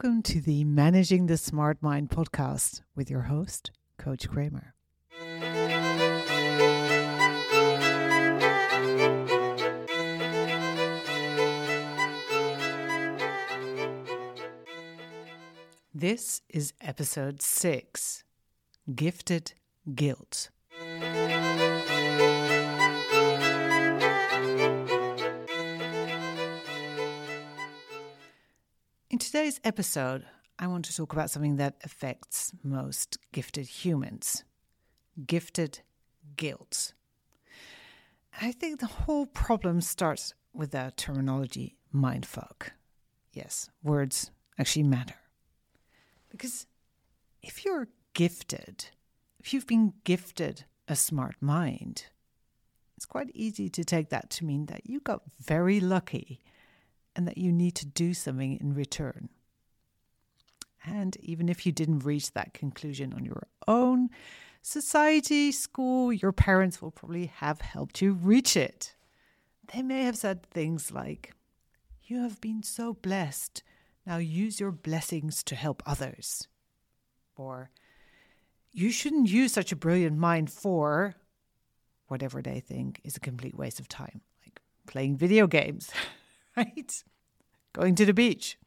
Welcome to the Managing the Smart Mind podcast with your host, Coach Kramer. This is episode six Gifted Guilt. Today's episode, I want to talk about something that affects most gifted humans gifted guilt. I think the whole problem starts with that terminology mindfuck. Yes, words actually matter. Because if you're gifted, if you've been gifted a smart mind, it's quite easy to take that to mean that you got very lucky and that you need to do something in return. And even if you didn't reach that conclusion on your own, society, school, your parents will probably have helped you reach it. They may have said things like, You have been so blessed, now use your blessings to help others. Or, You shouldn't use such a brilliant mind for whatever they think is a complete waste of time, like playing video games. right? Going to the beach,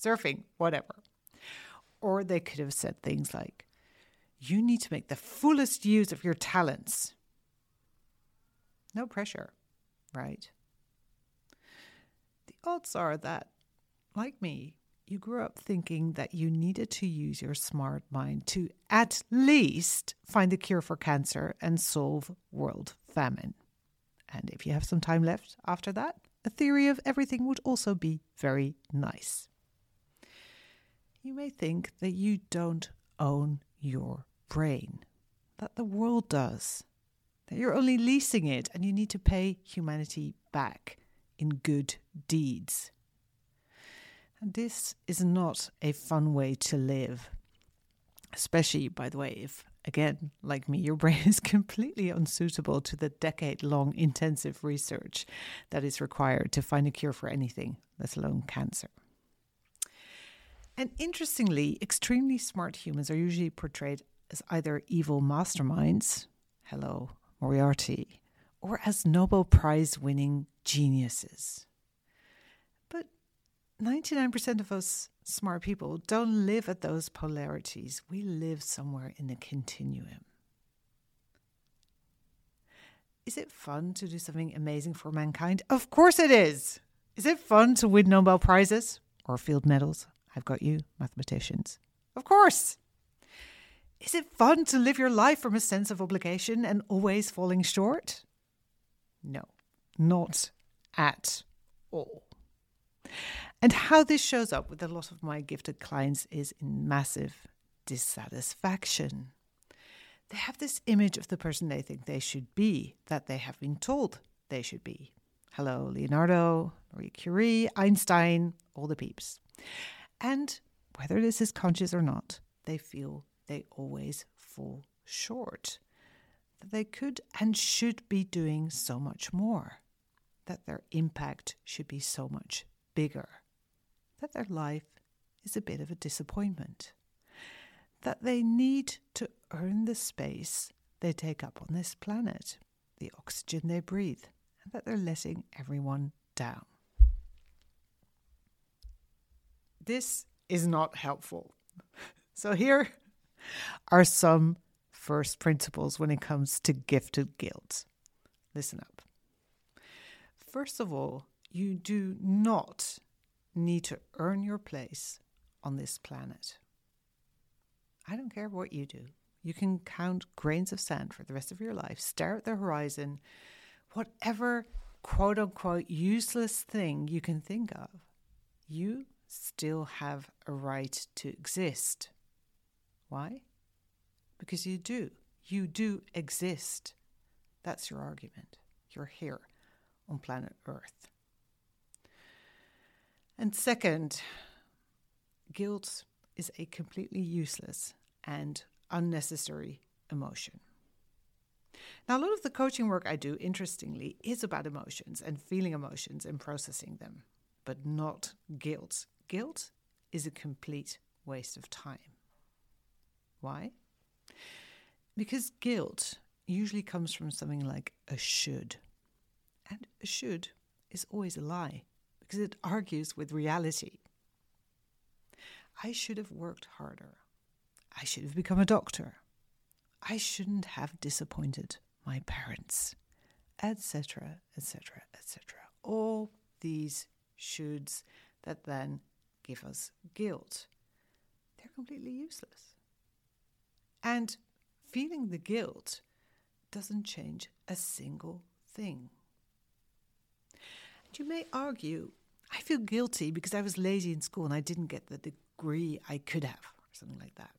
surfing, whatever. Or they could have said things like, you need to make the fullest use of your talents. No pressure, right? The odds are that, like me, you grew up thinking that you needed to use your smart mind to at least find a cure for cancer and solve world famine. And if you have some time left after that, a theory of everything would also be very nice. You may think that you don't own your brain, that the world does, that you're only leasing it and you need to pay humanity back in good deeds. And this is not a fun way to live, especially, by the way, if again, like me, your brain is completely unsuitable to the decade long intensive research that is required to find a cure for anything, let alone cancer. And interestingly, extremely smart humans are usually portrayed as either evil masterminds, hello, Moriarty, or as Nobel Prize winning geniuses. But 99% of us smart people don't live at those polarities. We live somewhere in the continuum. Is it fun to do something amazing for mankind? Of course it is. Is it fun to win Nobel Prizes or Fields Medals? I've got you, mathematicians. Of course. Is it fun to live your life from a sense of obligation and always falling short? No, not at all. And how this shows up with a lot of my gifted clients is in massive dissatisfaction. They have this image of the person they think they should be, that they have been told they should be. Hello, Leonardo, Marie Curie, Einstein, all the peeps. And whether this is conscious or not, they feel they always fall short, that they could and should be doing so much more, that their impact should be so much bigger, that their life is a bit of a disappointment, that they need to earn the space they take up on this planet, the oxygen they breathe, and that they're letting everyone down. This is not helpful. So, here are some first principles when it comes to gifted guilt. Listen up. First of all, you do not need to earn your place on this planet. I don't care what you do. You can count grains of sand for the rest of your life, stare at the horizon, whatever quote unquote useless thing you can think of. You still have a right to exist. Why? Because you do. You do exist. That's your argument. You're here on planet Earth. And second, guilt is a completely useless and unnecessary emotion. Now, a lot of the coaching work I do, interestingly, is about emotions and feeling emotions and processing them, but not guilt. Guilt is a complete waste of time. Why? Because guilt usually comes from something like a should. And a should is always a lie because it argues with reality. I should have worked harder. I should have become a doctor. I shouldn't have disappointed my parents, etc., etc., etc. All these shoulds that then give us guilt. They're completely useless. And feeling the guilt doesn't change a single thing. You may argue, I feel guilty because I was lazy in school and I didn't get the degree I could have, or something like that.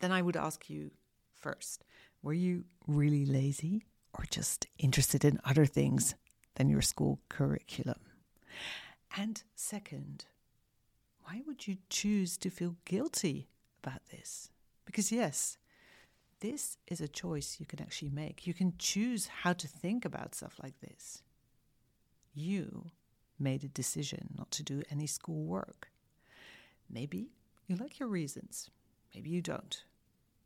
Then I would ask you first were you really lazy or just interested in other things than your school curriculum? And second, why would you choose to feel guilty about this? Because, yes, this is a choice you can actually make. You can choose how to think about stuff like this. You made a decision not to do any school work. Maybe you like your reasons, maybe you don't.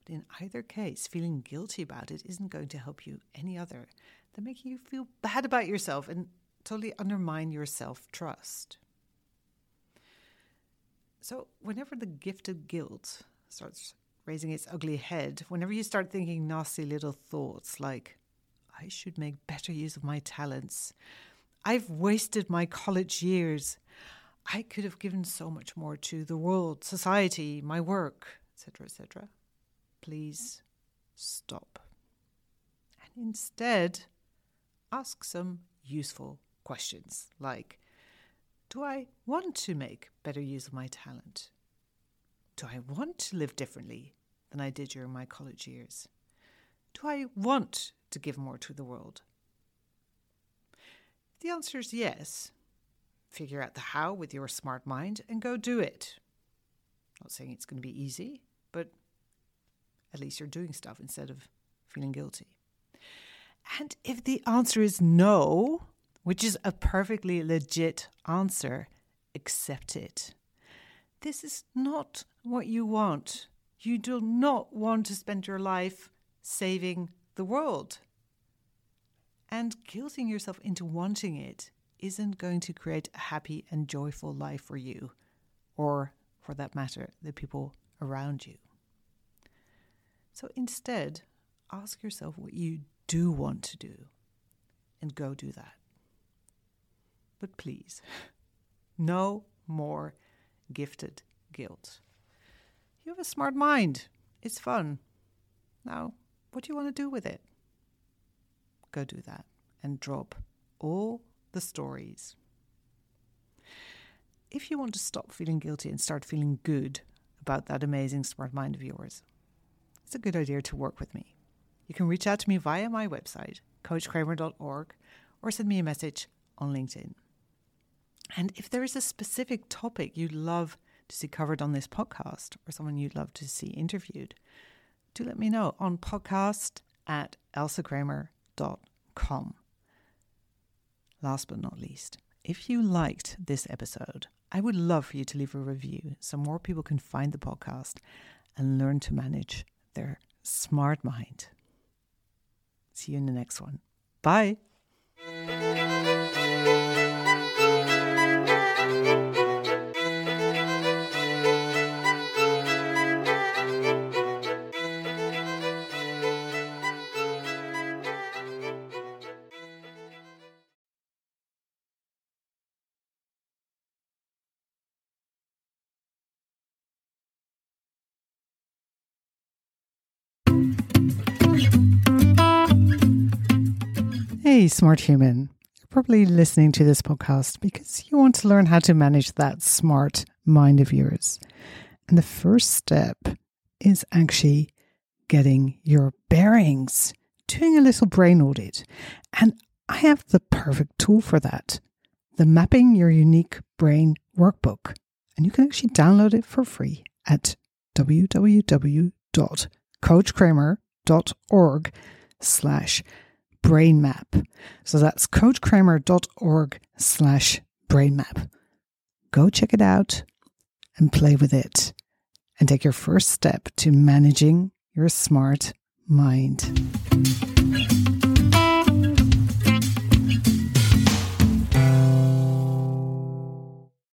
But in either case, feeling guilty about it isn't going to help you any other than making you feel bad about yourself and totally undermine your self trust. So, whenever the gifted guilt starts raising its ugly head, whenever you start thinking nasty little thoughts like, I should make better use of my talents, I've wasted my college years, I could have given so much more to the world, society, my work, etc., etc., please stop. And instead, ask some useful questions like Do I want to make better use of my talent? Do I want to live differently than I did during my college years? Do I want to give more to the world? The answer is yes, figure out the how with your smart mind and go do it. Not saying it's going to be easy, but at least you're doing stuff instead of feeling guilty. And if the answer is no, which is a perfectly legit answer, accept it. This is not what you want. You do not want to spend your life saving the world. And guilting yourself into wanting it isn't going to create a happy and joyful life for you, or for that matter, the people around you. So instead, ask yourself what you do want to do and go do that. But please, no more gifted guilt. You have a smart mind. It's fun. Now, what do you want to do with it? Go do that and drop all the stories. If you want to stop feeling guilty and start feeling good about that amazing smart mind of yours, it's a good idea to work with me. You can reach out to me via my website, coachkramer.org, or send me a message on LinkedIn. And if there is a specific topic you'd love to see covered on this podcast or someone you'd love to see interviewed, do let me know on podcast at elsakramer.com. Last but not least, if you liked this episode, I would love for you to leave a review so more people can find the podcast and learn to manage their smart mind. See you in the next one. Bye. Hey, smart human. You're probably listening to this podcast because you want to learn how to manage that smart mind of yours. And the first step is actually getting your bearings, doing a little brain audit. And I have the perfect tool for that the Mapping Your Unique Brain Workbook. And you can actually download it for free at www.coachkramer.org slash brain map. So that's coachkramer.org slash brain map. Go check it out and play with it and take your first step to managing your smart mind.